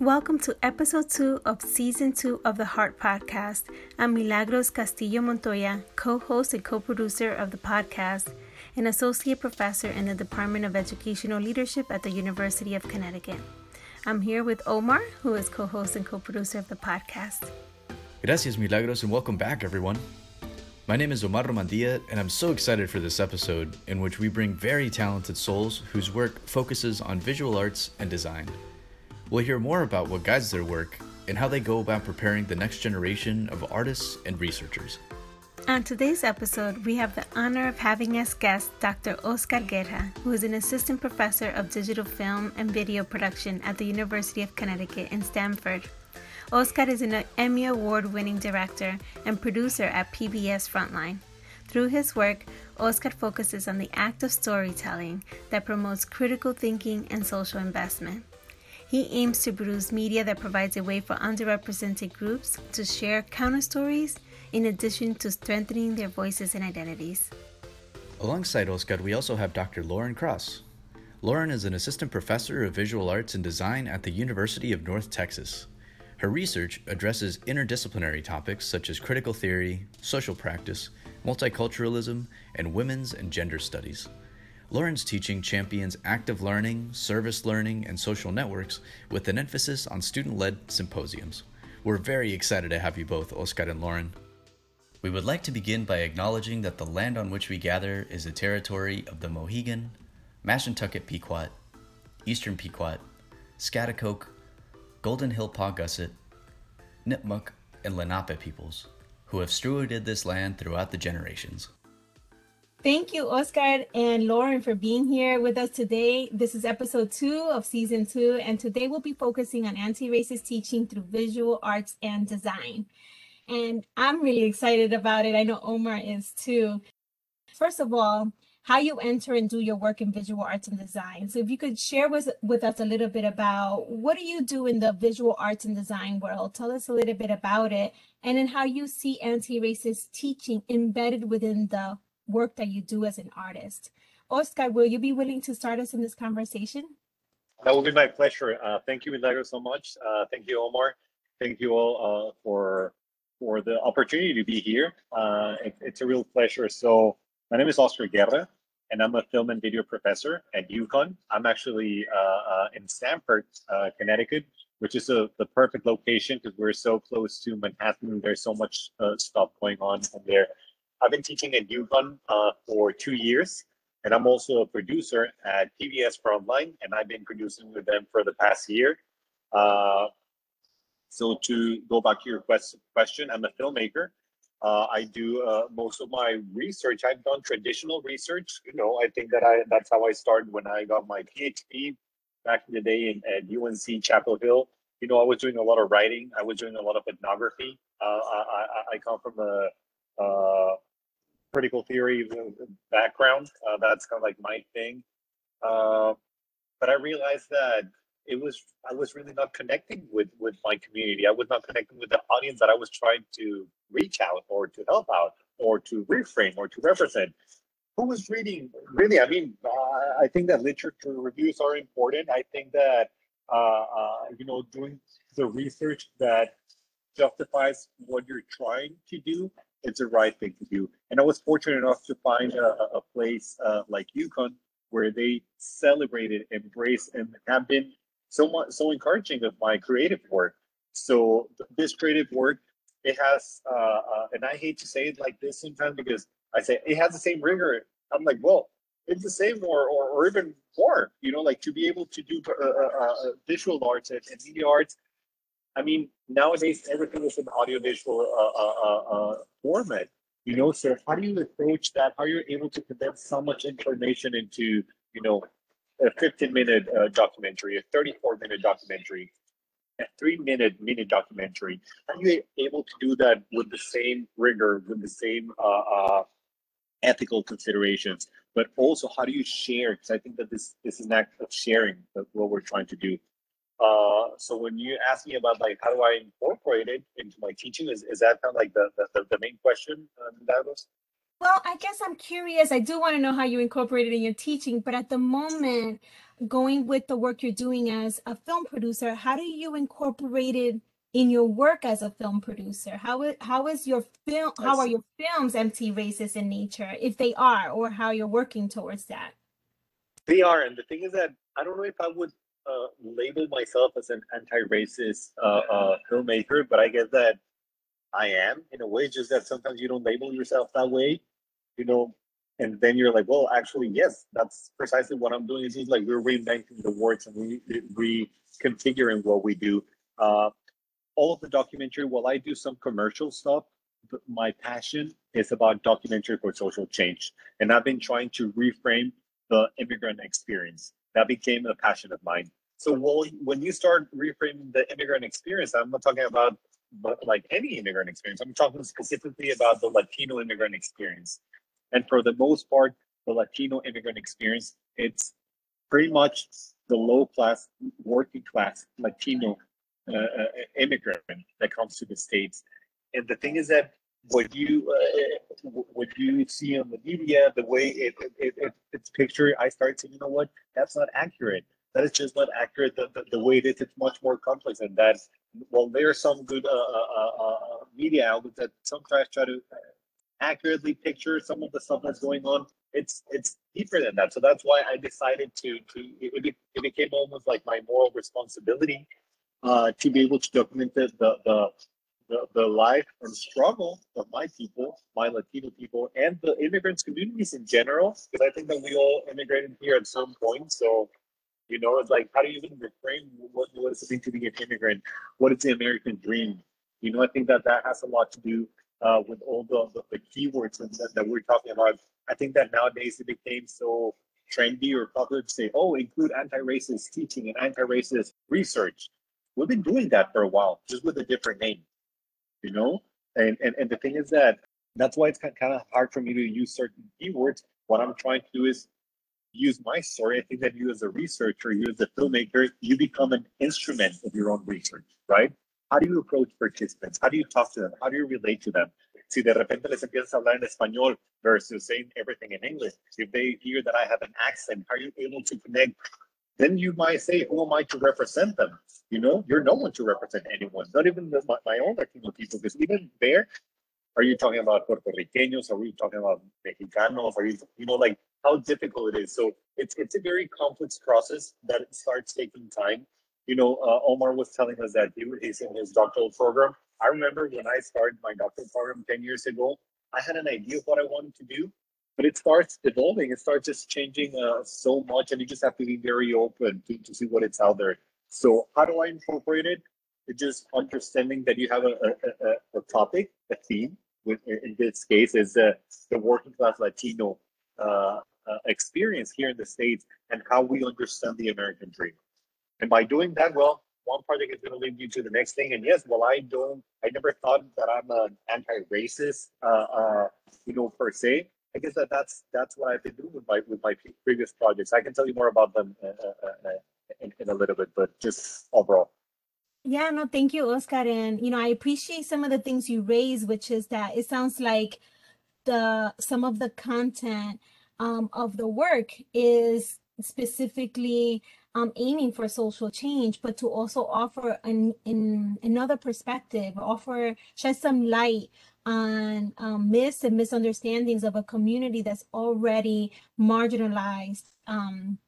Welcome to episode two of season two of the Heart Podcast. I'm Milagros Castillo Montoya, co host and co producer of the podcast, and associate professor in the Department of Educational Leadership at the University of Connecticut. I'm here with Omar, who is co host and co producer of the podcast. Gracias, Milagros, and welcome back, everyone. My name is Omar Romandia, and I'm so excited for this episode in which we bring very talented souls whose work focuses on visual arts and design. We'll hear more about what guides their work and how they go about preparing the next generation of artists and researchers. On today's episode, we have the honor of having as guest Dr. Oscar Guerra, who is an assistant professor of digital film and video production at the University of Connecticut in Stamford. Oscar is an Emmy Award winning director and producer at PBS Frontline. Through his work, Oscar focuses on the act of storytelling that promotes critical thinking and social investment. He aims to produce media that provides a way for underrepresented groups to share counter stories in addition to strengthening their voices and identities. Alongside Oscar, we also have Dr. Lauren Cross. Lauren is an assistant professor of visual arts and design at the University of North Texas. Her research addresses interdisciplinary topics such as critical theory, social practice, multiculturalism, and women's and gender studies. Lauren's teaching champions active learning, service learning, and social networks with an emphasis on student led symposiums. We're very excited to have you both, Oscar and Lauren. We would like to begin by acknowledging that the land on which we gather is the territory of the Mohegan, Mashantucket Pequot, Eastern Pequot, Schaghticoke, Golden Hill Paugussett, Nipmuc, and Lenape peoples, who have stewarded this land throughout the generations. Thank you, Oscar and Lauren, for being here with us today. This is episode two of season two, and today we'll be focusing on anti racist teaching through visual arts and design. And I'm really excited about it. I know Omar is too. First of all, how you enter and do your work in visual arts and design. So, if you could share with, with us a little bit about what do you do in the visual arts and design world? Tell us a little bit about it, and then how you see anti racist teaching embedded within the work that you do as an artist. Oscar, will you be willing to start us in this conversation? That will be my pleasure. Uh, thank you, Milagro, so much. Uh, thank you, Omar. Thank you all uh, for for the opportunity to be here. Uh, it, it's a real pleasure. So my name is Oscar Guerra, and I'm a film and video professor at UConn. I'm actually uh, uh, in Stamford, Connecticut, which is a, the perfect location because we're so close to Manhattan. There's so much stuff going on there. I've been teaching at UConn uh, for two years, and I'm also a producer at PBS Frontline, and I've been producing with them for the past year. Uh, so to go back to your quest- question, I'm a filmmaker. Uh, I do uh, most of my research. I've done traditional research. You know, I think that I that's how I started when I got my PhD back in the day in, at UNC Chapel Hill. You know, I was doing a lot of writing. I was doing a lot of ethnography. Uh, I, I, I, come from a uh, critical theory background. Uh, that's kind of like my thing. Uh, but I realized that it was I was really not connecting with with my community. I was not connecting with the audience that I was trying to reach out or to help out or to reframe or to represent. Who was reading? Really, I mean, uh, I think that literature reviews are important. I think that uh, uh, you know doing the research that justifies what you're trying to do it's the right thing to do. And I was fortunate enough to find a, a place uh, like UConn where they celebrated, embraced, and have been so much so encouraging of my creative work. So this creative work, it has, uh, uh, and I hate to say it like this sometimes because I say it has the same rigor. I'm like, well, it's the same or, or, or even more. You know, like to be able to do uh, uh, uh visual arts and, and media arts I mean, nowadays everything is in audiovisual uh, uh, uh, uh, format. You know, so how do you approach that? How are you able to condense so much information into, you know, a 15 minute uh, documentary, a 34 minute documentary, a three minute mini documentary? Are you able to do that with the same rigor, with the same uh, uh, ethical considerations? But also, how do you share? Because I think that this this is an act of sharing what we're trying to do. Uh, so when you ask me about like how do I incorporate it into my teaching, is, is that kind of like the, the, the main question uh, that was? Well, I guess I'm curious. I do want to know how you incorporate it in your teaching, but at the moment, going with the work you're doing as a film producer, how do you incorporate it in your work as a film producer? How is, how is your film, how are your films anti-racist in nature, if they are, or how you're working towards that? They are, and the thing is that I don't know if I would uh, label myself as an anti-racist uh, uh, filmmaker, but I guess that I am in a way. Just that sometimes you don't label yourself that way, you know. And then you're like, well, actually, yes, that's precisely what I'm doing. It seems like we're reinventing the words and we reconfiguring what we do. Uh, all of the documentary, while I do some commercial stuff, my passion is about documentary for social change. And I've been trying to reframe the immigrant experience. That became a passion of mine. So when you start reframing the immigrant experience, I'm not talking about like any immigrant experience. I'm talking specifically about the Latino immigrant experience. And for the most part, the Latino immigrant experience, it's pretty much the low class, working class Latino uh, uh, immigrant that comes to the States. And the thing is that what you uh, what you see on the media, the way it, it, it, it's pictured, I start saying, you know what, that's not accurate. That is just not accurate. The, the, the way it is, it's much more complex than that. Well, there are some good uh, uh, uh, uh media outlets that sometimes try to accurately picture some of the stuff that's going on. It's it's deeper than that. So that's why I decided to to it, it became almost like my moral responsibility uh, to be able to document the the, the the, life and struggle of my people, my Latino people, and the immigrants communities in general. Because I think that we all immigrated here at some point. So, you know, it's like, how do you even reframe what, what does it mean to be an immigrant? What is the American dream? You know, I think that that has a lot to do uh, with all the, the, the keywords that, that we're talking about. I think that nowadays it became so trendy or popular to say, oh, include anti-racist teaching and anti-racist research. We've been doing that for a while, just with a different name you know? And, and, and the thing is that that's why it's kind of hard for me to use certain keywords. What I'm trying to do is use my story. I think that you as a researcher, you as a filmmaker, you become an instrument of your own research, right? How do you approach participants? How do you talk to them? How do you relate to them? Si de repente les empiezas a hablar en español versus saying everything in English, if they hear that I have an accent, are you able to connect then you might say, who am I to represent them? You know, you're no one to represent anyone, not even the, my, my own Latino people, because even there, are you talking about Puerto Ricanos? Are we talking about Mexicanos? Are you, you know, like how difficult it is? So it's it's a very complex process that starts taking time. You know, uh, Omar was telling us that he is in his doctoral program. I remember when I started my doctoral program 10 years ago, I had an idea of what I wanted to do, but it starts evolving. It starts just changing uh, so much, and you just have to be very open to, to see what it's out there. So how do I incorporate it? It's just understanding that you have a, a, a topic, a theme. With in this case, is uh, the working class Latino uh, uh, experience here in the states and how we understand the American dream. And by doing that, well, one project is going to lead you to the next thing. And yes, well, I don't, I never thought that I'm an anti-racist, uh, uh, you know, per se. I guess that that's that's what I've been doing with my with my previous projects. I can tell you more about them uh, uh, uh, in, in a little bit, but just overall. Yeah, no, thank you, Oscar. And you know, I appreciate some of the things you raise, which is that it sounds like the some of the content um, of the work is specifically um, aiming for social change, but to also offer an, in another perspective, offer shed some light on um, myths and misunderstandings of a community that's already marginalized um,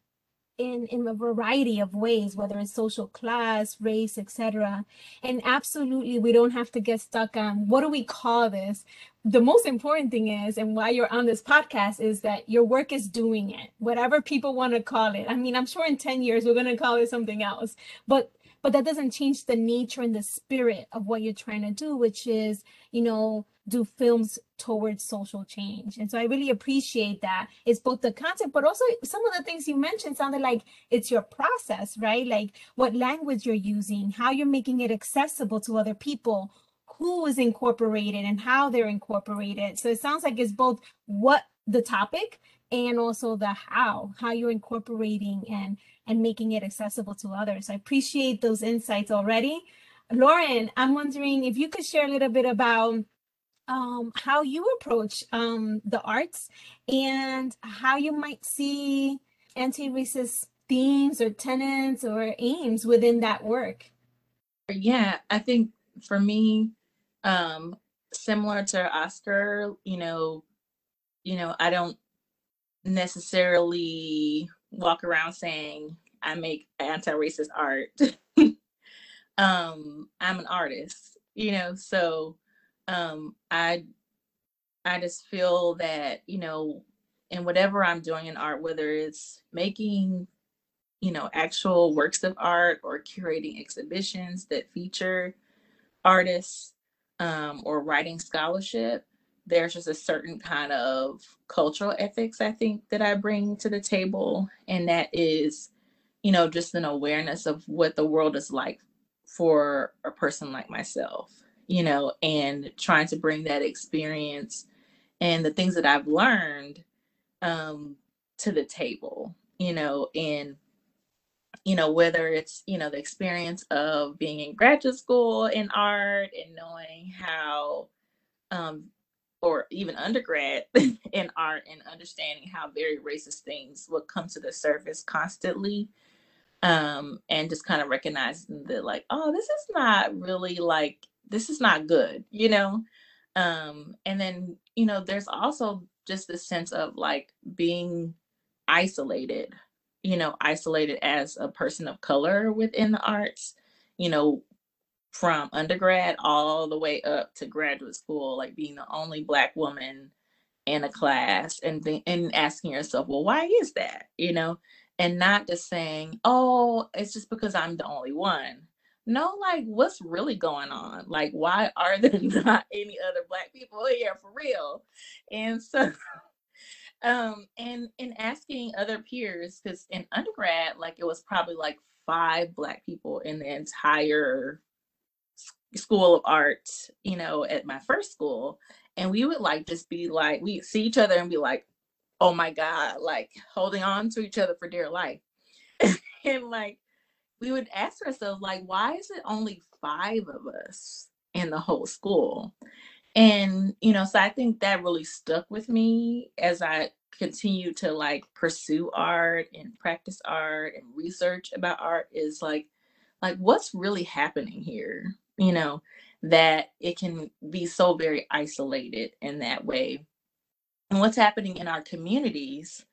in, in a variety of ways, whether it's social class, race, etc. And absolutely, we don't have to get stuck on what do we call this. The most important thing is, and why you're on this podcast, is that your work is doing it, whatever people want to call it. I mean, I'm sure in 10 years we're going to call it something else, but but that doesn't change the nature and the spirit of what you're trying to do, which is, you know, do films towards social change. And so I really appreciate that. It's both the content, but also some of the things you mentioned sounded like it's your process, right? Like what language you're using, how you're making it accessible to other people, who is incorporated and how they're incorporated. So it sounds like it's both what the topic and also the how, how you're incorporating and and making it accessible to others. I appreciate those insights already. Lauren, I'm wondering if you could share a little bit about um, how you approach um, the arts and how you might see anti-racist themes or tenets or aims within that work. Yeah, I think for me, um, similar to Oscar, you know, you know, I don't necessarily walk around saying I make anti-racist art. um, I'm an artist, you know, so um, I I just feel that you know, in whatever I'm doing in art, whether it's making you know actual works of art or curating exhibitions that feature artists um, or writing scholarship there's just a certain kind of cultural ethics i think that i bring to the table and that is you know just an awareness of what the world is like for a person like myself you know, and trying to bring that experience and the things that I've learned um, to the table, you know, and you know whether it's you know the experience of being in graduate school in art and knowing how um, or even undergrad in art and understanding how very racist things will come to the surface constantly um, and just kind of recognizing that like oh this is not really like this is not good, you know? Um, and then, you know, there's also just this sense of like being isolated, you know, isolated as a person of color within the arts, you know, from undergrad all the way up to graduate school, like being the only black woman in a class and th- and asking yourself, well, why is that? You know, and not just saying, oh, it's just because I'm the only one know like what's really going on? Like why are there not any other black people here for real? And so um and in asking other peers because in undergrad like it was probably like five black people in the entire school of art you know at my first school and we would like just be like we see each other and be like oh my god like holding on to each other for dear life. And like we would ask ourselves like why is it only five of us in the whole school? And you know so i think that really stuck with me as i continue to like pursue art and practice art and research about art is like like what's really happening here you know that it can be so very isolated in that way? And what's happening in our communities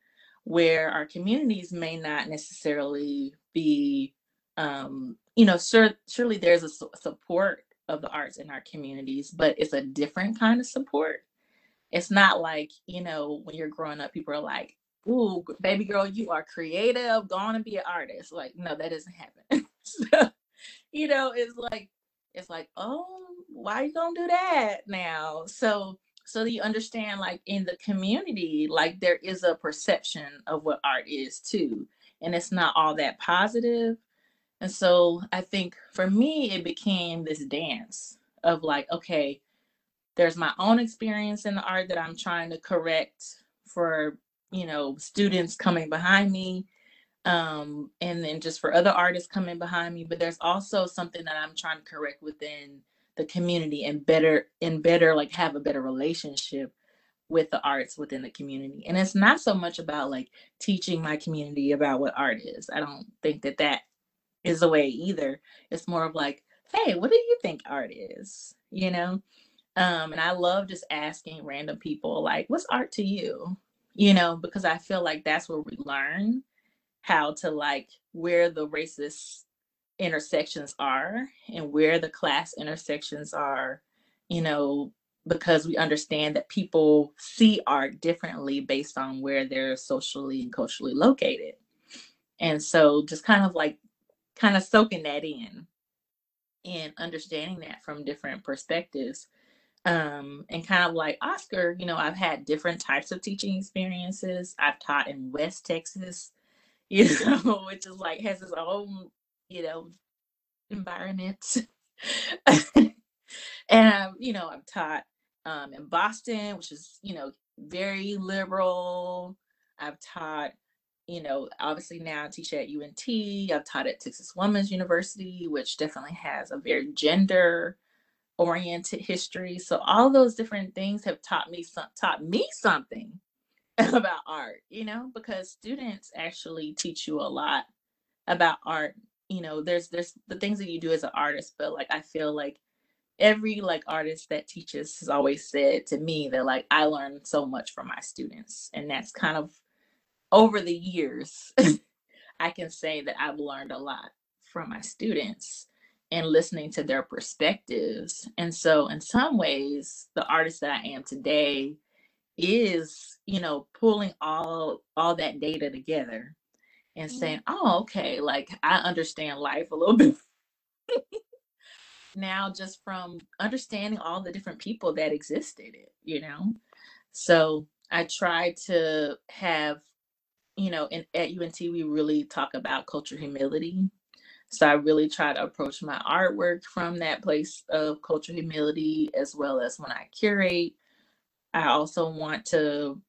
where our communities may not necessarily be um, you know, sure, surely there's a su- support of the arts in our communities, but it's a different kind of support. It's not like, you know, when you're growing up, people are like, ooh, baby girl, you are creative, go on and be an artist. Like, no, that doesn't happen. so, you know, it's like, it's like, oh, why you gonna do that now? So, so you understand, like in the community, like there is a perception of what art is too, and it's not all that positive. And so I think for me, it became this dance of like, okay, there's my own experience in the art that I'm trying to correct for, you know, students coming behind me. Um, and then just for other artists coming behind me. But there's also something that I'm trying to correct within the community and better and better like have a better relationship with the arts within the community. And it's not so much about like teaching my community about what art is. I don't think that that is the way either. It's more of like, hey, what do you think art is? You know? Um, and I love just asking random people, like, what's art to you? You know, because I feel like that's where we learn how to like where the racist intersections are and where the class intersections are, you know, because we understand that people see art differently based on where they're socially and culturally located. And so just kind of like kind of soaking that in and understanding that from different perspectives. Um, and kind of like Oscar, you know, I've had different types of teaching experiences. I've taught in West Texas, you know, which is like has its own, you know, environment. and you know, I've taught um, in Boston, which is, you know, very liberal. I've taught you know, obviously now I teach at UNT. I've taught at Texas Women's University, which definitely has a very gender oriented history. So all those different things have taught me some taught me something about art, you know, because students actually teach you a lot about art. You know, there's there's the things that you do as an artist, but like I feel like every like artist that teaches has always said to me that like I learned so much from my students. And that's kind of over the years, I can say that I've learned a lot from my students and listening to their perspectives. And so in some ways, the artist that I am today is, you know, pulling all all that data together and mm-hmm. saying, "Oh, okay, like I understand life a little bit now just from understanding all the different people that existed, you know. So I try to have, you know, in, at UNT we really talk about cultural humility. So I really try to approach my artwork from that place of cultural humility, as well as when I curate. I also want to,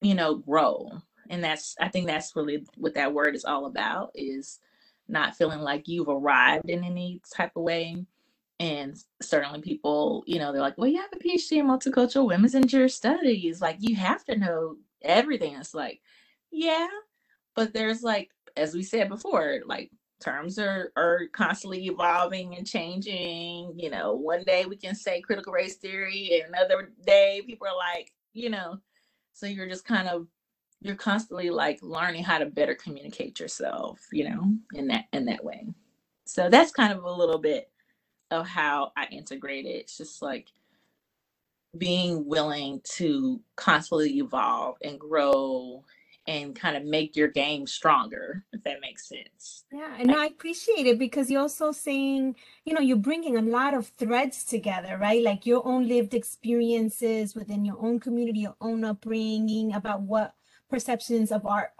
you know, grow, and that's I think that's really what that word is all about is not feeling like you've arrived in any type of way and certainly people you know they're like well you have a phd in multicultural women's and gender studies like you have to know everything it's like yeah but there's like as we said before like terms are are constantly evolving and changing you know one day we can say critical race theory and another day people are like you know so you're just kind of you're constantly like learning how to better communicate yourself you know in that in that way so that's kind of a little bit of how I integrate it. It's just like being willing to constantly evolve and grow and kind of make your game stronger, if that makes sense. Yeah, and I appreciate it because you're also saying, you know, you're bringing a lot of threads together, right? Like your own lived experiences within your own community, your own upbringing about what perceptions of art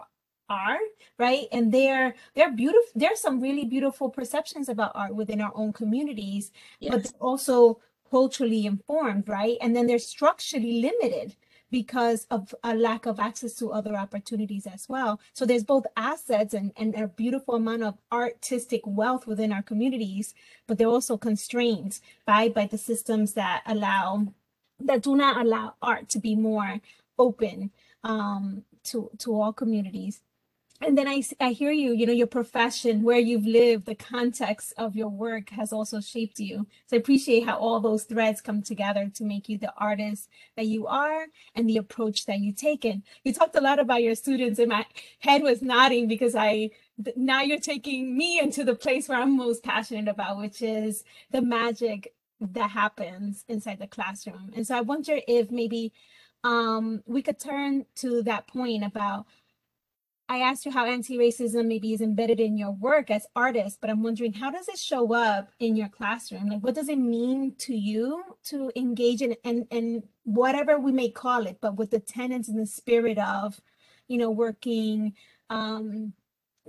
are right and they're they're beautiful there's some really beautiful perceptions about art within our own communities yes. but also culturally informed right and then they're structurally limited because of a lack of access to other opportunities as well. So there's both assets and, and a beautiful amount of artistic wealth within our communities but they're also constrained by by the systems that allow that do not allow art to be more open um, to to all communities and then I, I hear you, you know, your profession, where you've lived, the context of your work has also shaped you. So I appreciate how all those threads come together to make you the artist that you are and the approach that you take. And you talked a lot about your students, and my head was nodding because I now you're taking me into the place where I'm most passionate about, which is the magic that happens inside the classroom. And so I wonder if maybe um, we could turn to that point about I asked you how anti-racism maybe is embedded in your work as artists, but I'm wondering how does it show up in your classroom? Like what does it mean to you to engage in and and whatever we may call it, but with the tenets and the spirit of, you know, working um,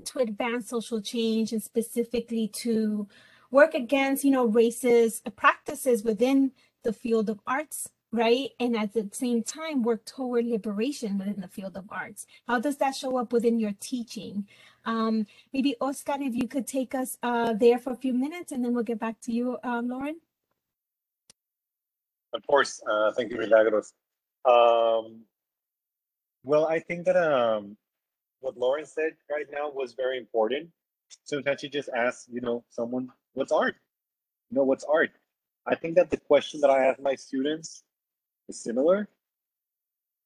to advance social change and specifically to work against, you know, racist practices within the field of arts right? And at the same time, work toward liberation within the field of arts. How does that show up within your teaching? Um, maybe Oscar, if you could take us uh, there for a few minutes, and then we'll get back to you, um, Lauren. Of course. Uh, thank you, Milagros. Um, well, I think that um, what Lauren said right now was very important. Sometimes you just ask, you know, someone, what's art? You know, what's art? I think that the question that I ask my students similar.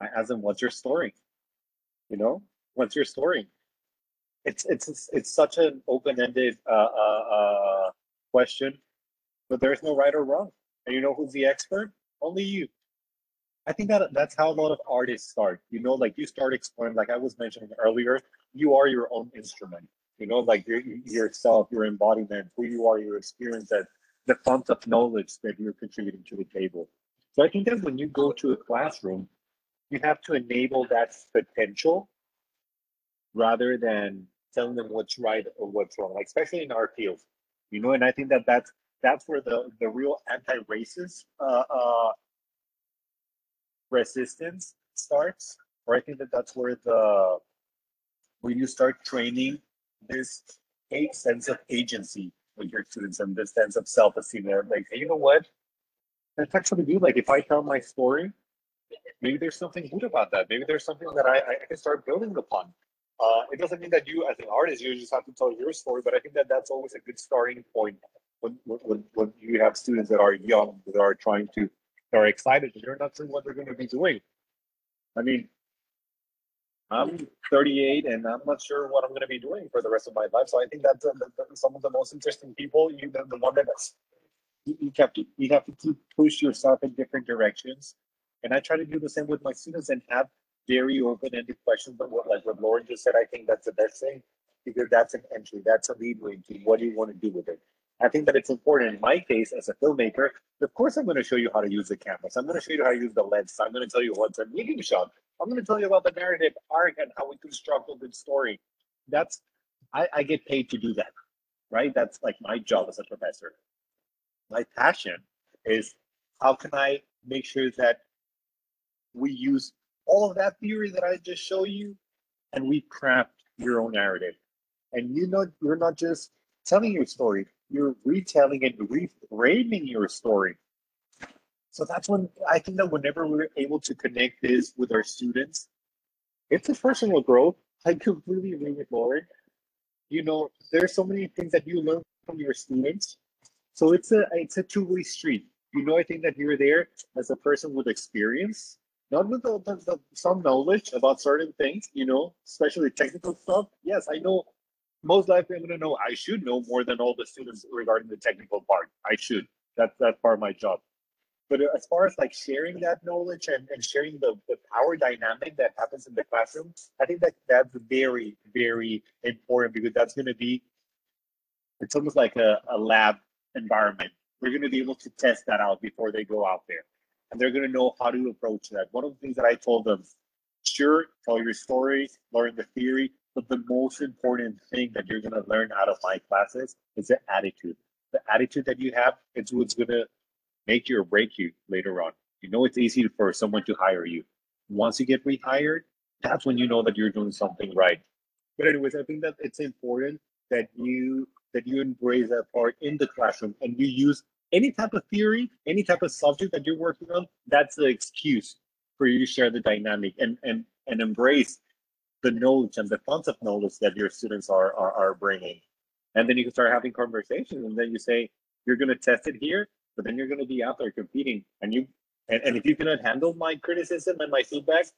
I ask them, "What's your story?" You know, what's your story? It's it's it's such an open-ended uh, uh, uh, question, but there's no right or wrong. And you know who's the expert? Only you. I think that that's how a lot of artists start. You know, like you start exploring, like I was mentioning earlier, you are your own instrument. You know, like your yourself, your embodiment, who you are, your experience, that the font of knowledge that you're contributing to the table. So I think that when you go to a classroom, you have to enable that potential rather than telling them what's right or what's wrong, like especially in our field, you know. And I think that that's that's where the the real anti-racist uh, uh, resistance starts, or I think that that's where the when you start training this sense of agency with your students and this sense of self-esteem. They're like, hey, you know what? That's actually good. Like if I tell my story, maybe there's something good about that. Maybe there's something that I, I can start building upon. Uh, it doesn't mean that you, as an artist, you just have to tell your story, but I think that that's always a good starting point when, when, when you have students that are young, that are trying to, that are excited, and they're not sure what they're going to be doing. I mean, I'm 38 and I'm not sure what I'm going to be doing for the rest of my life. So I think that's some of the most interesting people. You, the, the one that you, to you have to keep push yourself in different directions. And I try to do the same with my students and have very open-ended questions. But what, like what Lauren just said, I think that's the best thing because that's an entry, that's a leadway to what do you want to do with it. I think that it's important in my case as a filmmaker. Of course, I'm going to show you how to use the cameras. I'm going to show you how to use the lens. I'm going to tell you what's a medium shot. I'm going to tell you about the narrative arc and how we construct a good story. That's I, I get paid to do that, right? That's like my job as a professor. My passion is how can I make sure that we use all of that theory that I just show you and we craft your own narrative. And you know, you're not just telling your story, you're retelling and reframing your story. So that's when I think that whenever we're able to connect this with our students, it's a personal growth. I completely agree with Lauren. You know, there's so many things that you learn from your students. So it's a it's a two-way street. You know, I think that you're there as a person with experience, not with the, the, the, some knowledge about certain things, you know, especially technical stuff. Yes, I know most likely I'm to know, I should know more than all the students regarding the technical part. I should. That's that's part of my job. But uh, as far as like sharing that knowledge and, and sharing the, the power dynamic that happens in the classroom, I think that that's very, very important because that's going to be, it's almost like a, a lab environment. We're going to be able to test that out before they go out there. And they're going to know how to approach that. One of the things that I told them, sure, tell your story, learn the theory, but the most important thing that you're going to learn out of my classes is the attitude. The attitude that you have is what's going to make you or break you later on. You know, it's easy for someone to hire you. Once you get rehired, that's when you know that you're doing something right. But anyways, I think that it's important that you that you embrace that part in the classroom and you use any type of theory, any type of subject that you're working on. That's the excuse for you to share the dynamic and and and embrace the knowledge and the tons of knowledge that your students are, are, are bringing. And then you can start having conversations and then you say, you're going to test it here, but then you're going to be out there competing. And you, and, and if you cannot handle my criticism and my feedback, it's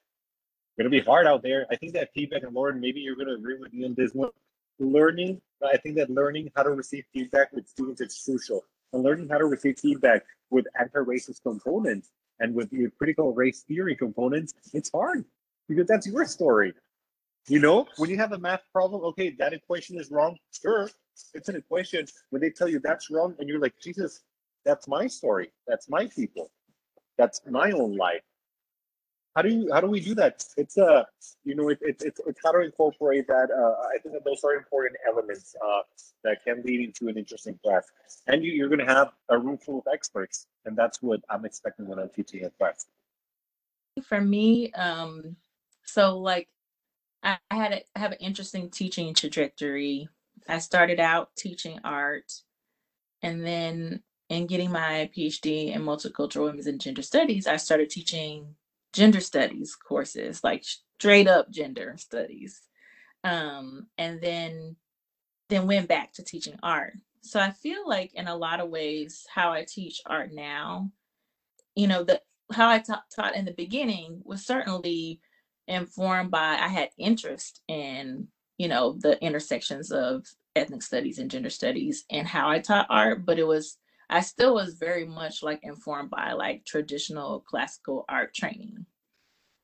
going to be hard out there. I think that feedback and Lauren, maybe you're going to agree with me on this one. Learning, I think that learning how to receive feedback with students is crucial. And learning how to receive feedback with anti-racist components and with your critical race theory components, it's hard because that's your story. You know, when you have a math problem, okay, that equation is wrong. Sure, it's an equation. When they tell you that's wrong, and you're like, Jesus, that's my story. That's my people. That's my own life. How do you how do we do that? It's uh you know it, it, it's it's how to incorporate that. Uh, I think that those are important elements uh, that can lead into an interesting class. And you, you're going to have a room full of experts, and that's what I'm expecting when I'm teaching a class. For me, um, so like I had a, I have an interesting teaching trajectory. I started out teaching art, and then in getting my PhD in multicultural women's and gender studies, I started teaching gender studies courses, like straight up gender studies, um, and then then went back to teaching art. So I feel like in a lot of ways, how I teach art now, you know, the how I ta- taught in the beginning was certainly informed by I had interest in, you know, the intersections of ethnic studies and gender studies and how I taught art, but it was I still was very much like informed by like traditional classical art training.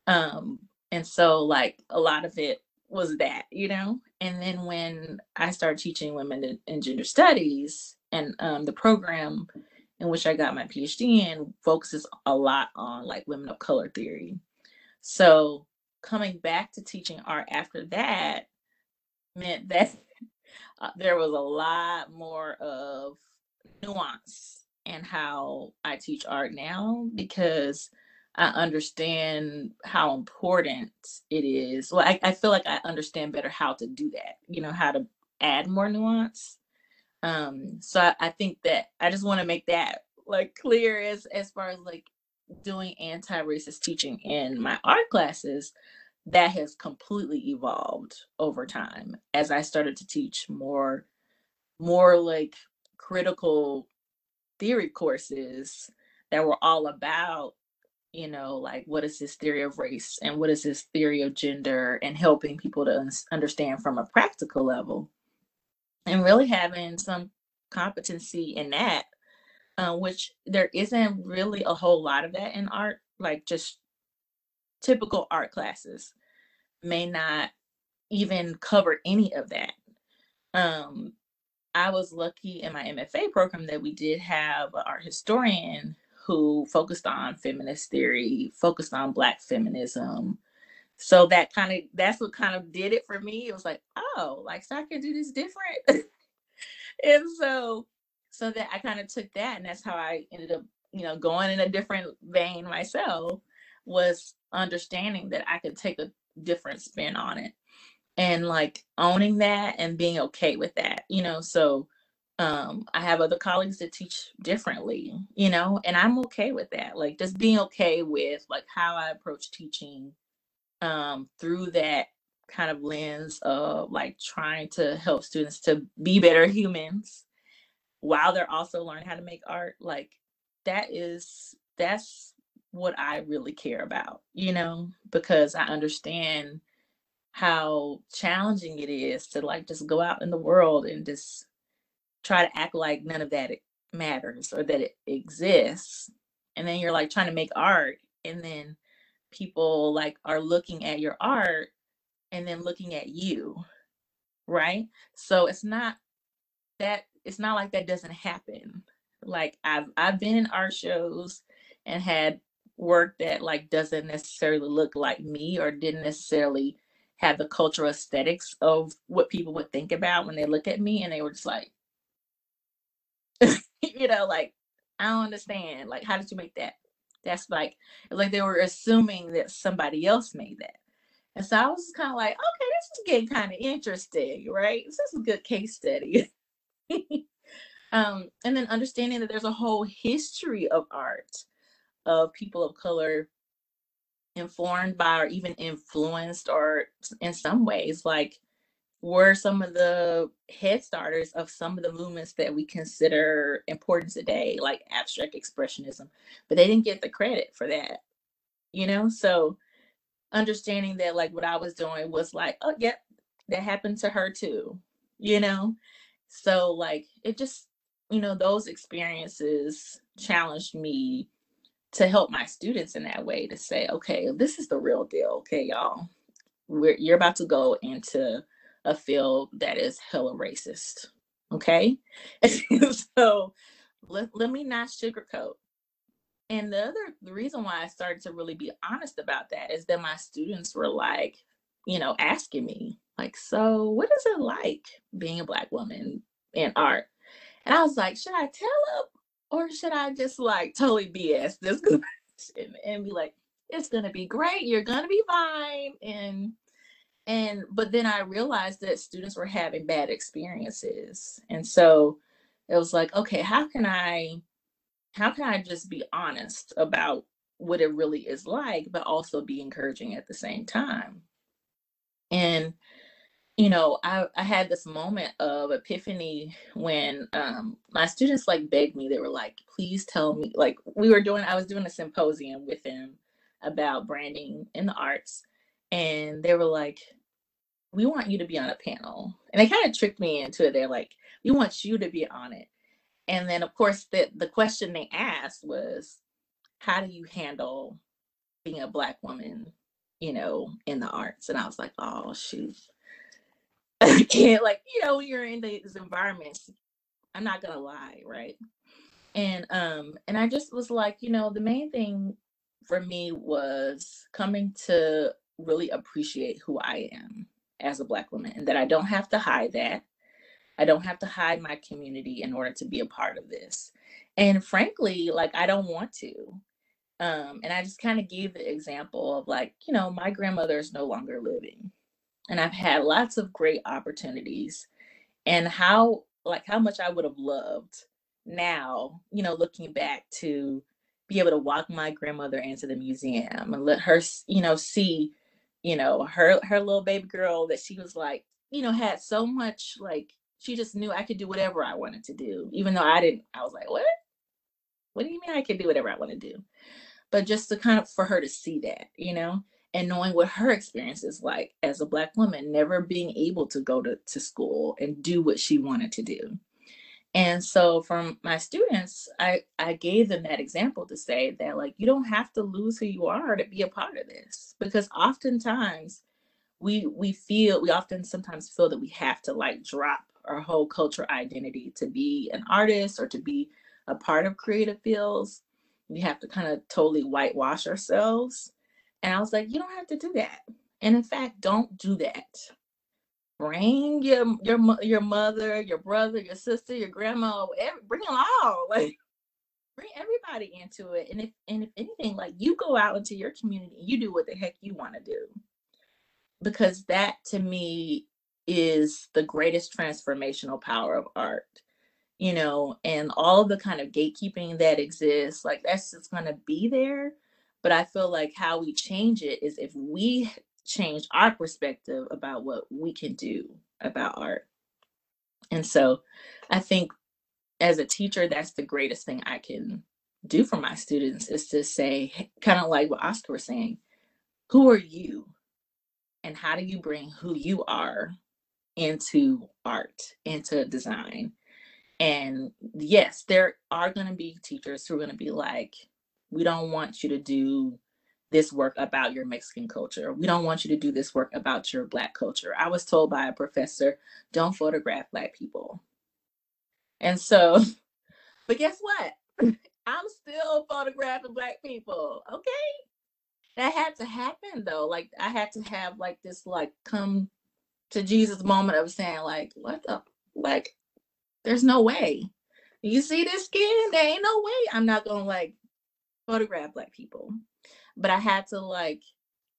Um and so like a lot of it was that, you know. And then when I started teaching women in, in gender studies and um, the program in which I got my PhD in focuses a lot on like women of color theory. So coming back to teaching art after that meant that uh, there was a lot more of nuance in how I teach art now because I understand how important it is. Well, I, I feel like I understand better how to do that, you know, how to add more nuance. Um, so I, I think that I just want to make that like clear as as far as like doing anti-racist teaching in my art classes that has completely evolved over time as i started to teach more more like critical theory courses that were all about you know like what is this theory of race and what is this theory of gender and helping people to understand from a practical level and really having some competency in that uh, which there isn't really a whole lot of that in art like just typical art classes may not even cover any of that um i was lucky in my mfa program that we did have an art historian who focused on feminist theory, focused on black feminism. So that kind of that's what kind of did it for me. It was like, oh, like so I can do this different. and so so that I kind of took that and that's how I ended up, you know, going in a different vein myself was understanding that I could take a different spin on it and like owning that and being okay with that, you know. So um i have other colleagues that teach differently you know and i'm okay with that like just being okay with like how i approach teaching um through that kind of lens of like trying to help students to be better humans while they're also learning how to make art like that is that's what i really care about you know because i understand how challenging it is to like just go out in the world and just try to act like none of that matters or that it exists and then you're like trying to make art and then people like are looking at your art and then looking at you right? So it's not that it's not like that doesn't happen. Like i've i've been in art shows and had work that like doesn't necessarily look like me or didn't necessarily have the cultural aesthetics of what people would think about when they look at me and they were just like you know, like I don't understand. Like, how did you make that? That's like like they were assuming that somebody else made that. And so I was kind of like, okay, this is getting kind of interesting, right? This is a good case study. um, and then understanding that there's a whole history of art of people of color informed by or even influenced or in some ways like were some of the head starters of some of the movements that we consider important today, like abstract expressionism, but they didn't get the credit for that, you know? So understanding that, like, what I was doing was like, oh, yep, that happened to her too, you know? So, like, it just, you know, those experiences challenged me to help my students in that way to say, okay, this is the real deal. Okay, y'all, we're, you're about to go into a field that is hella racist. Okay. so let, let me not sugarcoat. And the other the reason why I started to really be honest about that is that my students were like, you know, asking me, like, so what is it like being a black woman in art? And I was like, should I tell them or should I just like totally BS this question and be like, it's gonna be great, you're gonna be fine. And and but then i realized that students were having bad experiences and so it was like okay how can i how can i just be honest about what it really is like but also be encouraging at the same time and you know i, I had this moment of epiphany when um, my students like begged me they were like please tell me like we were doing i was doing a symposium with them about branding in the arts and they were like, we want you to be on a panel. And they kind of tricked me into it. They're like, we want you to be on it. And then, of course, the, the question they asked was, how do you handle being a Black woman, you know, in the arts? And I was like, oh, shoot. Can't, like, you know, when you're in these environments, I'm not to lie, right? And um and I just was like, you know, the main thing for me was coming to really appreciate who I am as a Black woman and that I don't have to hide that. I don't have to hide my community in order to be a part of this. And frankly, like, I don't want to. Um, and I just kind of gave the example of like, you know, my grandmother is no longer living. And I've had lots of great opportunities and how like how much I would have loved now, you know, looking back to be able to walk my grandmother into the museum and let her, you know, see, you know, her her little baby girl that she was like, you know, had so much like she just knew I could do whatever I wanted to do, even though I didn't. I was like, what? What do you mean I can do whatever I want to do? But just to kind of for her to see that, you know, and knowing what her experience is like as a black woman, never being able to go to, to school and do what she wanted to do. And so from my students, I, I gave them that example to say that like you don't have to lose who you are to be a part of this. Because oftentimes we we feel we often sometimes feel that we have to like drop our whole culture identity to be an artist or to be a part of creative fields. We have to kind of totally whitewash ourselves. And I was like, you don't have to do that. And in fact, don't do that. Bring your your your mother, your brother, your sister, your grandma, every, bring them all. Like bring everybody into it. And if and if anything, like you go out into your community and you do what the heck you want to do. Because that to me is the greatest transformational power of art you know and all the kind of gatekeeping that exists like that's just to be there but i feel like how we change it is if we change our perspective about what we can do about art and so i think as a teacher that's the greatest thing i can do for my students is to say kind of like what oscar was saying who are you and how do you bring who you are into art, into design. And yes, there are going to be teachers who are going to be like, we don't want you to do this work about your Mexican culture. We don't want you to do this work about your Black culture. I was told by a professor, don't photograph Black people. And so, but guess what? I'm still photographing Black people. Okay. That had to happen though. Like, I had to have like this, like, come to Jesus moment of saying, like, what the like, there's no way. You see this skin? There ain't no way I'm not gonna like photograph black people. But I had to like,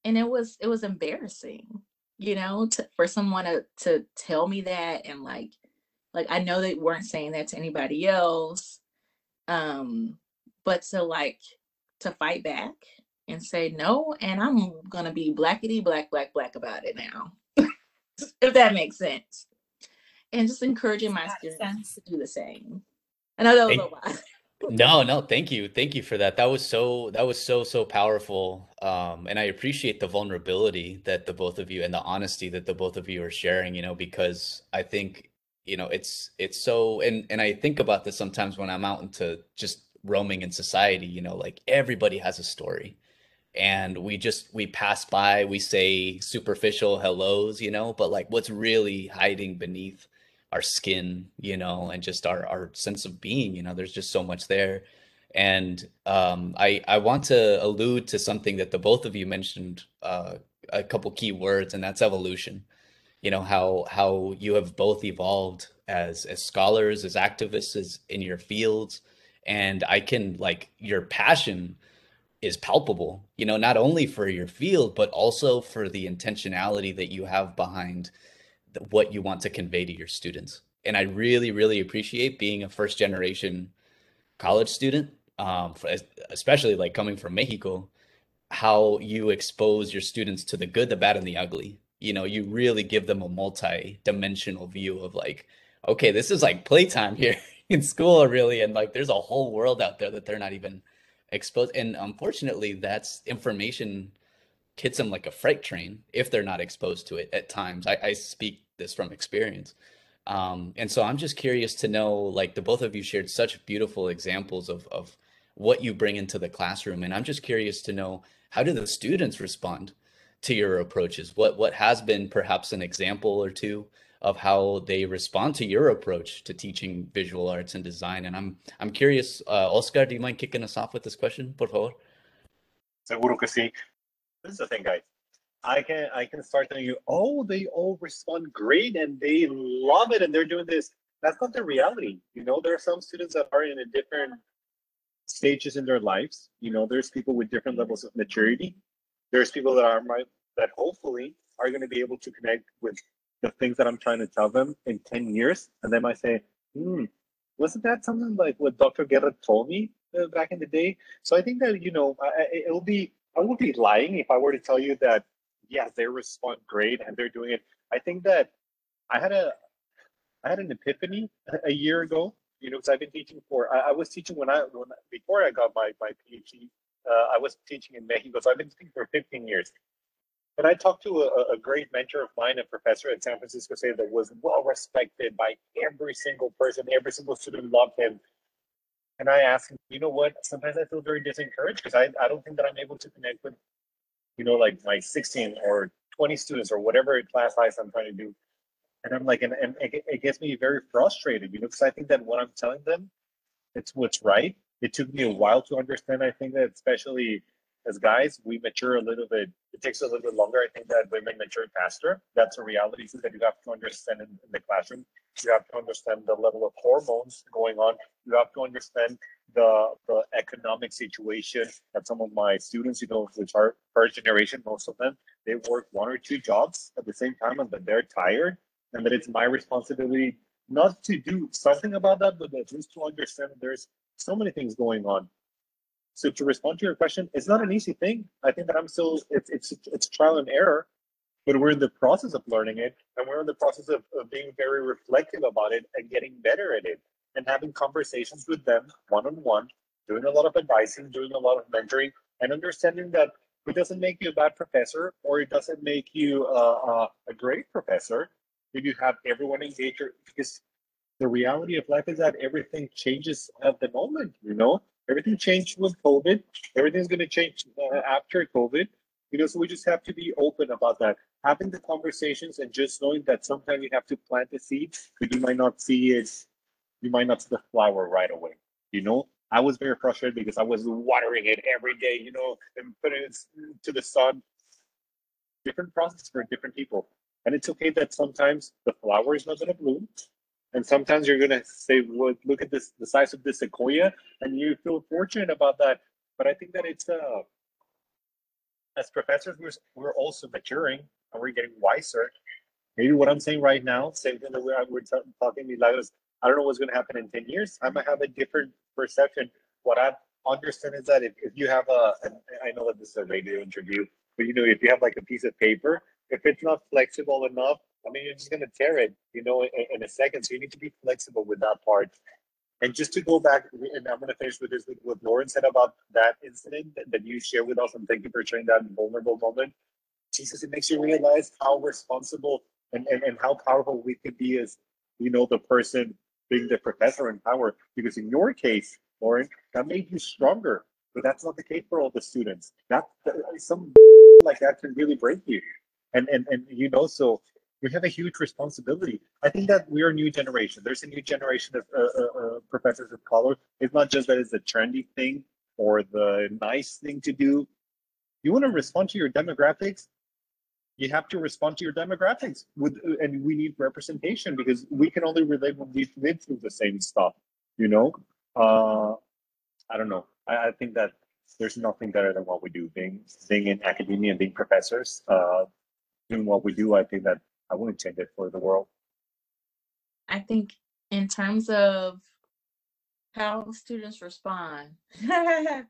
and it was it was embarrassing, you know, to, for someone to to tell me that and like like I know they weren't saying that to anybody else. Um, but to like to fight back and say no, and I'm gonna be blackety black black black about it now if that makes sense. And just encouraging my students to do the same. I know that was a lot. No, no, thank you. Thank you for that. That was so that was so so powerful. Um and I appreciate the vulnerability that the both of you and the honesty that the both of you are sharing, you know, because I think, you know, it's it's so and and I think about this sometimes when I'm out into just roaming in society, you know, like everybody has a story and we just we pass by we say superficial hellos you know but like what's really hiding beneath our skin you know and just our our sense of being you know there's just so much there and um, I I want to allude to something that the both of you mentioned uh, a couple key words, and that's evolution. You know how how you have both evolved as as scholars, as activists, as in your fields, and I can like your passion is palpable, you know, not only for your field, but also for the intentionality that you have behind what you want to convey to your students. And I really, really appreciate being a first generation college student, um, especially like coming from Mexico, how you expose your students to the good, the bad, and the ugly. You know, you really give them a multi dimensional view of like, okay, this is like playtime here in school, really. And like, there's a whole world out there that they're not even exposed and unfortunately that's information hits them like a freight train if they're not exposed to it at times i, I speak this from experience um, and so i'm just curious to know like the both of you shared such beautiful examples of, of what you bring into the classroom and i'm just curious to know how do the students respond to your approaches what what has been perhaps an example or two of how they respond to your approach to teaching visual arts and design. And I'm I'm curious, uh, Oscar, do you mind kicking us off with this question, por favor? Seguro que sí. This is the thing, guys. I can I can start telling you, oh, they all respond great and they love it and they're doing this. That's not the reality. You know, there are some students that are in a different stages in their lives. You know, there's people with different levels of maturity. There's people that are my, that hopefully are going to be able to connect with the things that I'm trying to tell them in 10 years. And they might say, hmm, wasn't that something like what Dr. Guerra told me uh, back in the day? So I think that you know I, it'll be I would be lying if I were to tell you that yes, they respond great and they're doing it. I think that I had a I had an epiphany a year ago. You know, because I've been teaching for I, I, was teaching when I when before I got my my PhD. Uh, I was teaching in Mexico, so I've been teaching for 15 years. And I talked to a, a, great mentor of mine, a professor at San Francisco State that was well respected by every single person, every single student loved him. And I ask him, you know what? Sometimes I feel very disencouraged because I, I don't think that I'm able to connect with, you know, like my 16 or 20 students or whatever class size I'm trying to do. And I'm like, and, and it, it gets me very frustrated, you know, because I think that what I'm telling them, it's what's right. It took me a while to understand. I think that especially as guys, we mature a little bit. It takes a little bit longer. I think that women mature faster. That's a reality that you have to understand in, in, the classroom. You have to understand the level of hormones going on. You have to understand the the economic situation that some of my students, you know, which are first generation, most of them, they work one or two jobs at the same time and that they're tired and that it's my responsibility not to do something about that, but at least to understand there's so many things going on so to respond to your question, it's not an easy thing. I think that I'm still it's it's it's trial and error, but we're in the process of learning it, and we're in the process of, of being very reflective about it and getting better at it, and having conversations with them one on one, doing a lot of advising, doing a lot of mentoring, and understanding that it doesn't make you a bad professor or it doesn't make you uh, a great professor if you have everyone engaged because the reality of life is that everything changes at the moment you know everything changed with COVID. Everything's going to change uh, after COVID. You know, so we just have to be open about that. Having the conversations and just knowing that sometimes you have to plant the seed, but you might not see it. You might not see the flower right away. You know, I was very frustrated because I was watering it every day. You know, and putting it to the sun. Different process for different people, and it's okay that sometimes the flower is not going to bloom and sometimes you're gonna say, well, look at this, the size of this sequoia, and you feel fortunate about that. But I think that it's uh, as professors, we're, we're also maturing and we're getting wiser. Maybe what I'm saying right now, same thing that we're, we're talking Milagros, I don't know what's gonna happen in 10 years. I might have a different perception. What I understand is that if, if you have a, I know that this is a radio interview, but you know, if you have like a piece of paper, if it's not flexible enough I mean, you're just going to tear it, you know, in, in, a second. So you need to be flexible with that part. And just to go back, and I'm going to finish with this, with what Lauren said about that incident that, that you shared with us, and thank you for sharing that vulnerable moment. Jesus, it makes you realize how responsible and, and, and how powerful we could be as, you know, the person being the professor in power. Because in your case, Lauren, that made you stronger. But that's not the case for all the students. That some like that can really break you. And and and you know, so we have a huge responsibility. I think that we are a new generation. There's a new generation of uh, uh, uh, professors of color. It's not just that it's a trendy thing or the nice thing to do. You want to respond to your demographics, you have to respond to your demographics with, and we need representation because we can only relate when we've lived through the same stuff. You know, uh, I don't know. I, I think that there's nothing better than what we do. Being being in academia and being professors, uh, doing what we do, I think that I wouldn't change it for the world. I think in terms of how students respond, have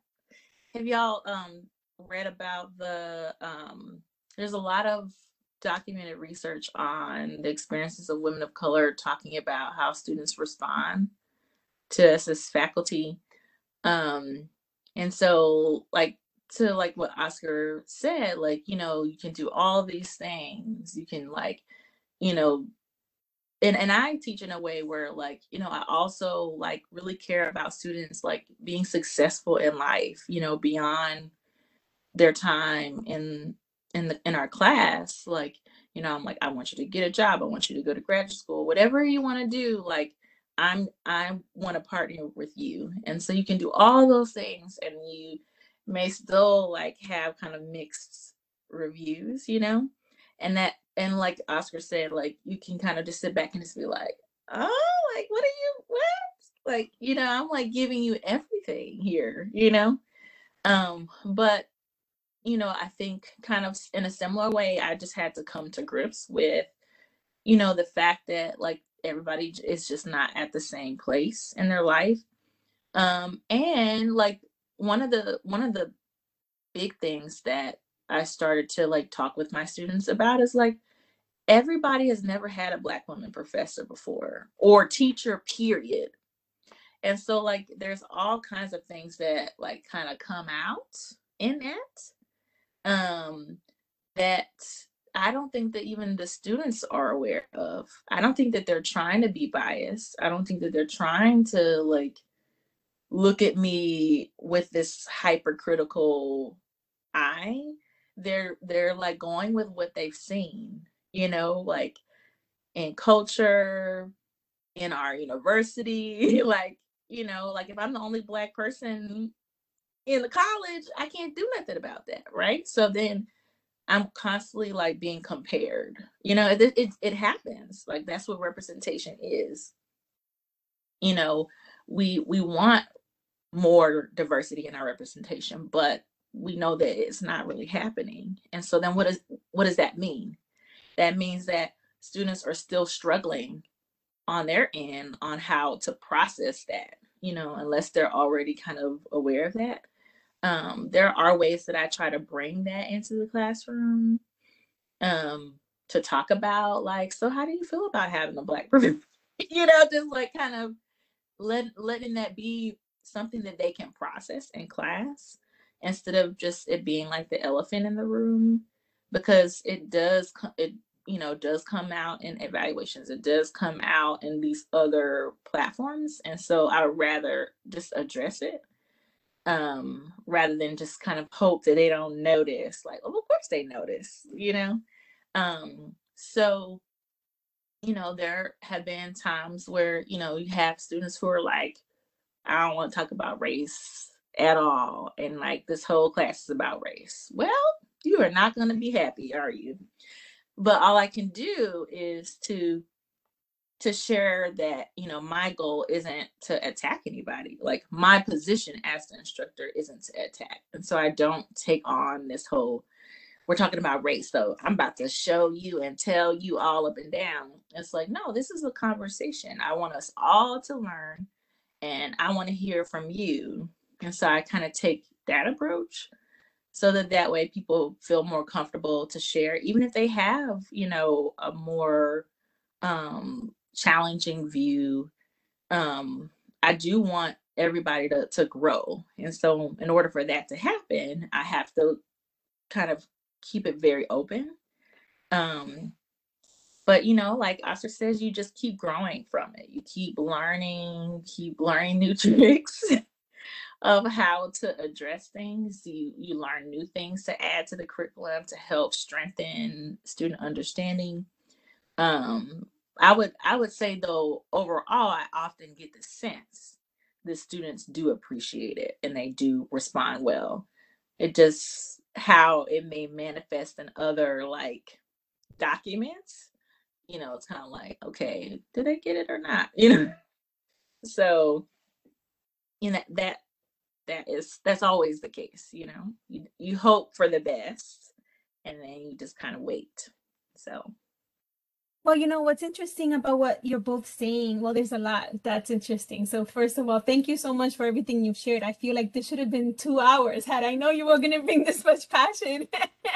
y'all um, read about the, um, there's a lot of documented research on the experiences of women of color talking about how students respond to us as faculty. Um, and so like to like what Oscar said, like, you know, you can do all these things. You can like, you know, and, and I teach in a way where like, you know, I also like really care about students like being successful in life, you know, beyond their time in in the in our class. Like, you know, I'm like, I want you to get a job, I want you to go to graduate school, whatever you want to do, like I'm I want to partner with you. And so you can do all those things and you may still like have kind of mixed reviews, you know? And that and like Oscar said, like you can kind of just sit back and just be like, oh, like what are you what? Like, you know, I'm like giving you everything here, you know? Um, but you know, I think kind of in a similar way, I just had to come to grips with, you know, the fact that like everybody is just not at the same place in their life um and like one of the one of the big things that i started to like talk with my students about is like everybody has never had a black woman professor before or teacher period and so like there's all kinds of things that like kind of come out in that um that I don't think that even the students are aware of. I don't think that they're trying to be biased. I don't think that they're trying to like look at me with this hypercritical eye. They're they're like going with what they've seen, you know, like in culture, in our university, like, you know, like if I'm the only black person in the college, I can't do nothing about that, right? So then I'm constantly like being compared. You know, it, it it happens. Like that's what representation is. You know, we we want more diversity in our representation, but we know that it's not really happening. And so then what is what does that mean? That means that students are still struggling on their end on how to process that, you know, unless they're already kind of aware of that um, there are ways that I try to bring that into the classroom um, to talk about, like, so how do you feel about having a black person? you know, just like kind of let letting that be something that they can process in class instead of just it being like the elephant in the room because it does it you know does come out in evaluations it does come out in these other platforms and so i would rather just address it um, rather than just kind of hope that they don't notice. Like, well, of course they notice, you know. Um, so, you know, there have been times where you know you have students who are like, I don't want to talk about race at all, and like this whole class is about race. Well, you are not going to be happy, are you? But all I can do is to to share that you know my goal isn't to attack anybody like my position as the instructor isn't to attack and so i don't take on this whole we're talking about race so i'm about to show you and tell you all up and down it's like no this is a conversation i want us all to learn and i want to hear from you and so i kind of take that approach so that that way people feel more comfortable to share even if they have you know a more um challenging view. Um, I do want everybody to, to grow. And so, in order for that to happen, I have to kind of keep it very open. Um, but you know, like Oscar says, you just keep growing from it. You keep learning, keep learning new tricks of how to address things. You you learn new things to add to the curriculum to help strengthen student understanding. Um, I would I would say though overall I often get the sense the students do appreciate it and they do respond well. It just how it may manifest in other like documents, you know, it's kind of like, okay, did I get it or not? You know. So, you know, that that is that's always the case, you know. You you hope for the best and then you just kind of wait. So well, you know what's interesting about what you're both saying? Well, there's a lot that's interesting. So, first of all, thank you so much for everything you've shared. I feel like this should have been two hours had I know you were going to bring this much passion.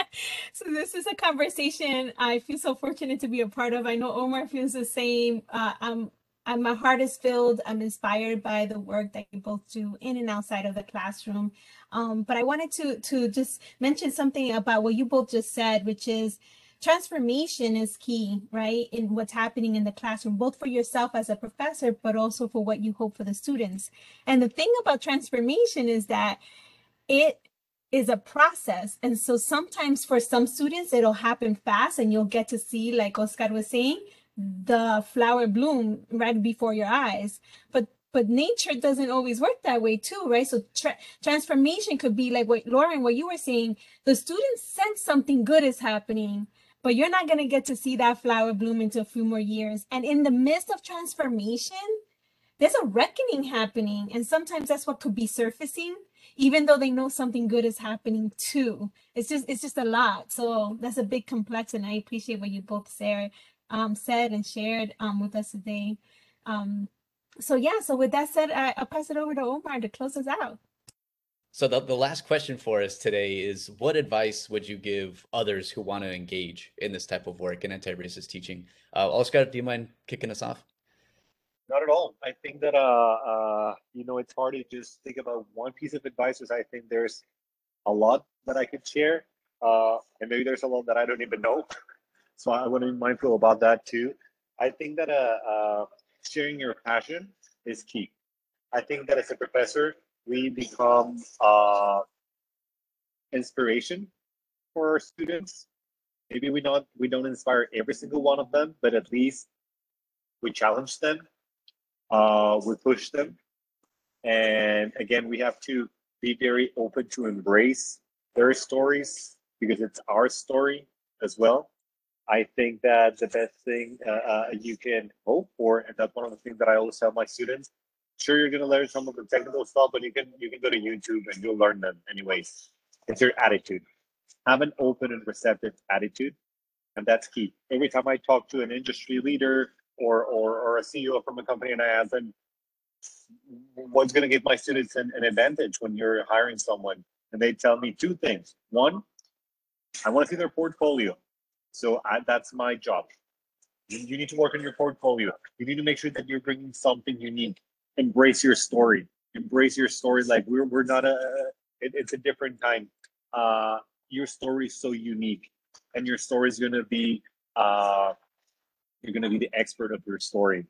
so, this is a conversation I feel so fortunate to be a part of. I know Omar feels the same. Uh, I'm, I'm, my heart is filled. I'm inspired by the work that you both do in and outside of the classroom. Um, but I wanted to to just mention something about what you both just said, which is transformation is key, right, in what's happening in the classroom, both for yourself as a professor, but also for what you hope for the students. And the thing about transformation is that it is a process. And so sometimes for some students, it'll happen fast and you'll get to see, like Oscar was saying, the flower bloom right before your eyes. But but nature doesn't always work that way too, right? So tra transformation could be like what Lauren, what you were saying, the students sense something good is happening, but you're not going to get to see that flower bloom into a few more years. And in the midst of transformation, there's a reckoning happening. And sometimes that's what could be surfacing, even though they know something good is happening too. It's just, it's just a lot. So that's a big complex. And I appreciate what you both say, um, said and shared um, with us today. Um, so yeah, so with that said, I, I'll pass it over to Omar to close us out. So the, the last question for us today is what advice would you give others who want to engage in this type of work in anti-racist teaching? Uh, Oscar, do you mind kicking us off? Not at all. I think that uh, uh, you know it's hard to just think about one piece of advice. Because I think there's a lot that I could share, uh, and maybe there's a lot that I don't even know. so I want to be mindful about that too. I think that uh, uh, sharing your passion is key. I think that as a professor, we become uh, inspiration for our students. Maybe we not we don't inspire every single one of them, but at least we challenge them, uh, we push them, and again, we have to be very open to embrace their stories because it's our story as well. I think that the best thing uh, uh, you can hope for, and that's one of the things that I always tell my students, sure you're gonna learn some of the technical stuff, but you can you can go to YouTube and you'll learn them anyways. It's your attitude. Have an open and receptive attitude, and that's key. Every time I talk to an industry leader or or, or a CEO from a company and I ask them, what's gonna give my students an, an advantage when you're hiring someone, and they tell me two things. One, I want to see their portfolio, so I, that's my job. You need to work on your portfolio. You need to make sure that you're bringing something unique embrace your story. Embrace your story. Like we're, we're not a it, it's a different time. Uh your story is so unique and your story is to be uh you're to be the expert of your story.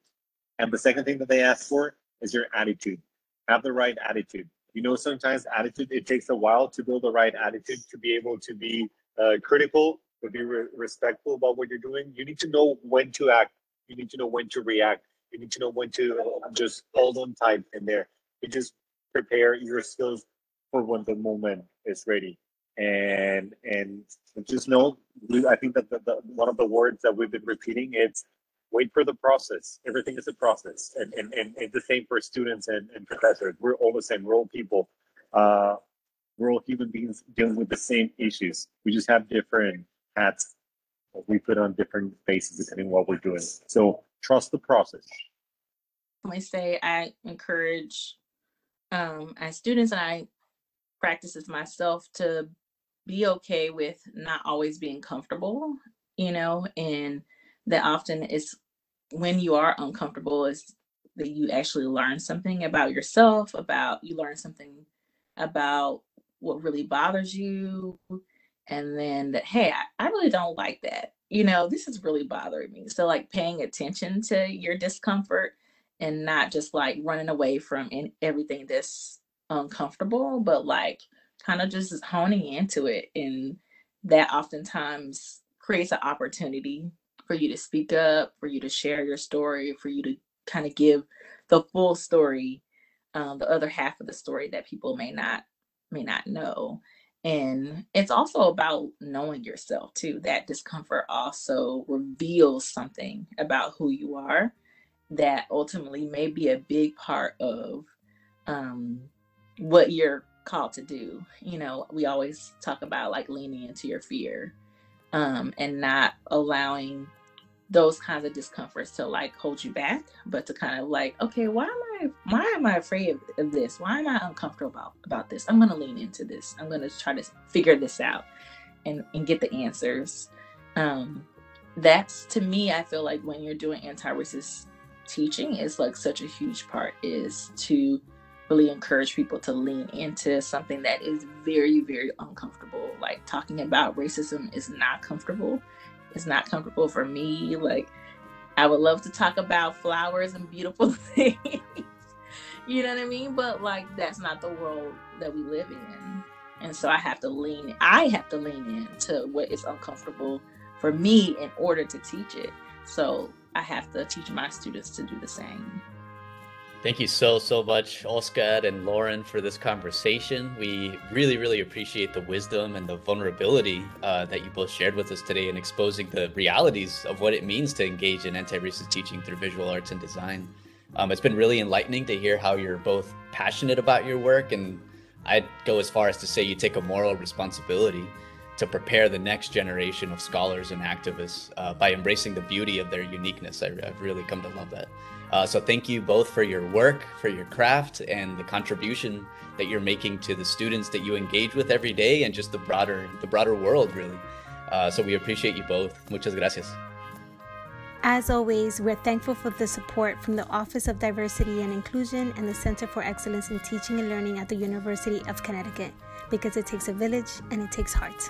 And the second thing that they ask for is your attitude. Have the right attitude. You know sometimes attitude it takes a while to build the right attitude to be able to be uh, critical to be re- respectful about what you're doing. You need to know when to act. You need to know when to react you need to know when to just hold on tight in there. You just prepare your skills for when the moment is ready. And and just know, I think that the, the, one of the words that we've been repeating it's wait for the process. Everything is a process, and and, and it's the same for students and, and professors. We're all the same. We're all people. Uh, we're all human beings dealing with the same issues. We just have different hats. We put on different faces depending on what we're doing. So trust the process. I say I encourage um, my students and I practice this myself to be okay with not always being comfortable, you know, and that often is when you are uncomfortable is that you actually learn something about yourself, about you learn something about what really bothers you, and then that, hey, I, I really don't like that you know, this is really bothering me. So, like, paying attention to your discomfort and not just like running away from in, everything that's uncomfortable, but like kind of just honing into it. And that oftentimes creates an opportunity for you to speak up, for you to share your story, for you to kind of give the full story, um, the other half of the story that people may not may not know. And it's also about knowing yourself too. That discomfort also reveals something about who you are that ultimately may be a big part of um, what you're called to do. You know, we always talk about like leaning into your fear um, and not allowing those kinds of discomforts to like hold you back, but to kind of like, okay, why am I why am I afraid of, this? Why am I uncomfortable about, about this? I'm gonna lean into this. I'm gonna try to figure this out and, and get the answers. Um, that's to me, I feel like when you're doing anti-racist teaching is like such a huge part is to really encourage people to lean into something that is very, very uncomfortable. Like talking about racism is not comfortable it's not comfortable for me. Like, I would love to talk about flowers and beautiful things. you know what I mean? But like, that's not the world that we live in. And so I have to lean, I have to lean into what is uncomfortable for me in order to teach it. So I have to teach my students to do the same. Thank you so, so much, Oscar and Lauren, for this conversation. We really, really appreciate the wisdom and the vulnerability uh, that you both shared with us today in exposing the realities of what it means to engage in anti racist teaching through visual arts and design. Um, it's been really enlightening to hear how you're both passionate about your work, and I'd go as far as to say you take a moral responsibility to prepare the next generation of scholars and activists uh, by embracing the beauty of their uniqueness. I, have really come to love that. Uh, so thank you both for your work, for your craft, and the contribution that you're making to the students that you engage with every day, and just the broader the broader world, really. Uh, so we appreciate you both. Muchas gracias. As always, we're thankful for the support from the Office of Diversity and Inclusion and the Center for Excellence in Teaching and Learning at the University of Connecticut, because it takes a village and it takes heart.